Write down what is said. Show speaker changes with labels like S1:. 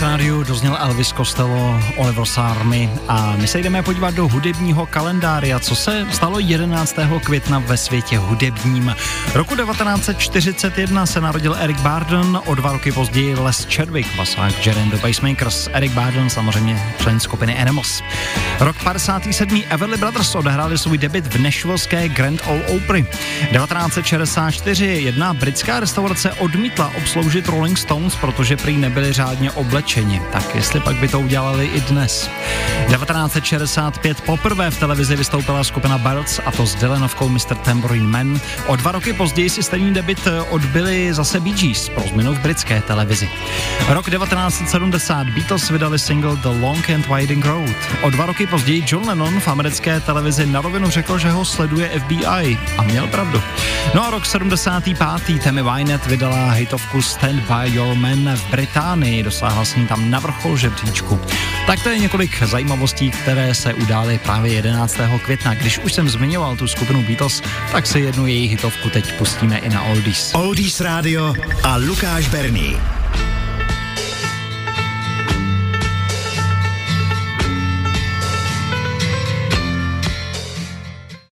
S1: rádiu dozněl Elvis Costello, Oliver Sarmy a my se jdeme podívat do hudebního kalendária, co se stalo 11. května ve světě hudebním. Roku 1941 se narodil Eric Bardon, o dva roky později Les Chadwick, basák Jaren the Pacemakers. Eric Bardon samozřejmě člen skupiny Animals. Rok 57. Everly Brothers odehráli svůj debit v Nashvilleské Grand Ole Opry. 1964 jedna britská restaurace odmítla obsloužit Rolling Stones, protože prý nebyli řádně oblečeni. Tak jestli pak by to udělali i dnes. 1965 poprvé v televizi vystoupila skupina Birds a to s Dylanovkou Mr. Tambourine Man. O dva roky později si stejný debit odbyli zase Bee Gees pro změnu v britské televizi. Rok 1970 Beatles vydali single The Long and Winding Road. O dva roky později John Lennon v americké televizi na rovinu řekl, že ho sleduje FBI a měl pravdu. No a rok 75. Tammy Wynette vydala hitovku Stand By Your Man v Británii, dosáhla s ní tam na vrchol žebříčku. Tak to je několik zajímavostí, které se udály právě 11. května. Když už jsem zmiňoval tu skupinu Beatles, tak si jednu jejich hitovku teď pustíme i na Oldies.
S2: Oldies Radio a Lukáš Berný.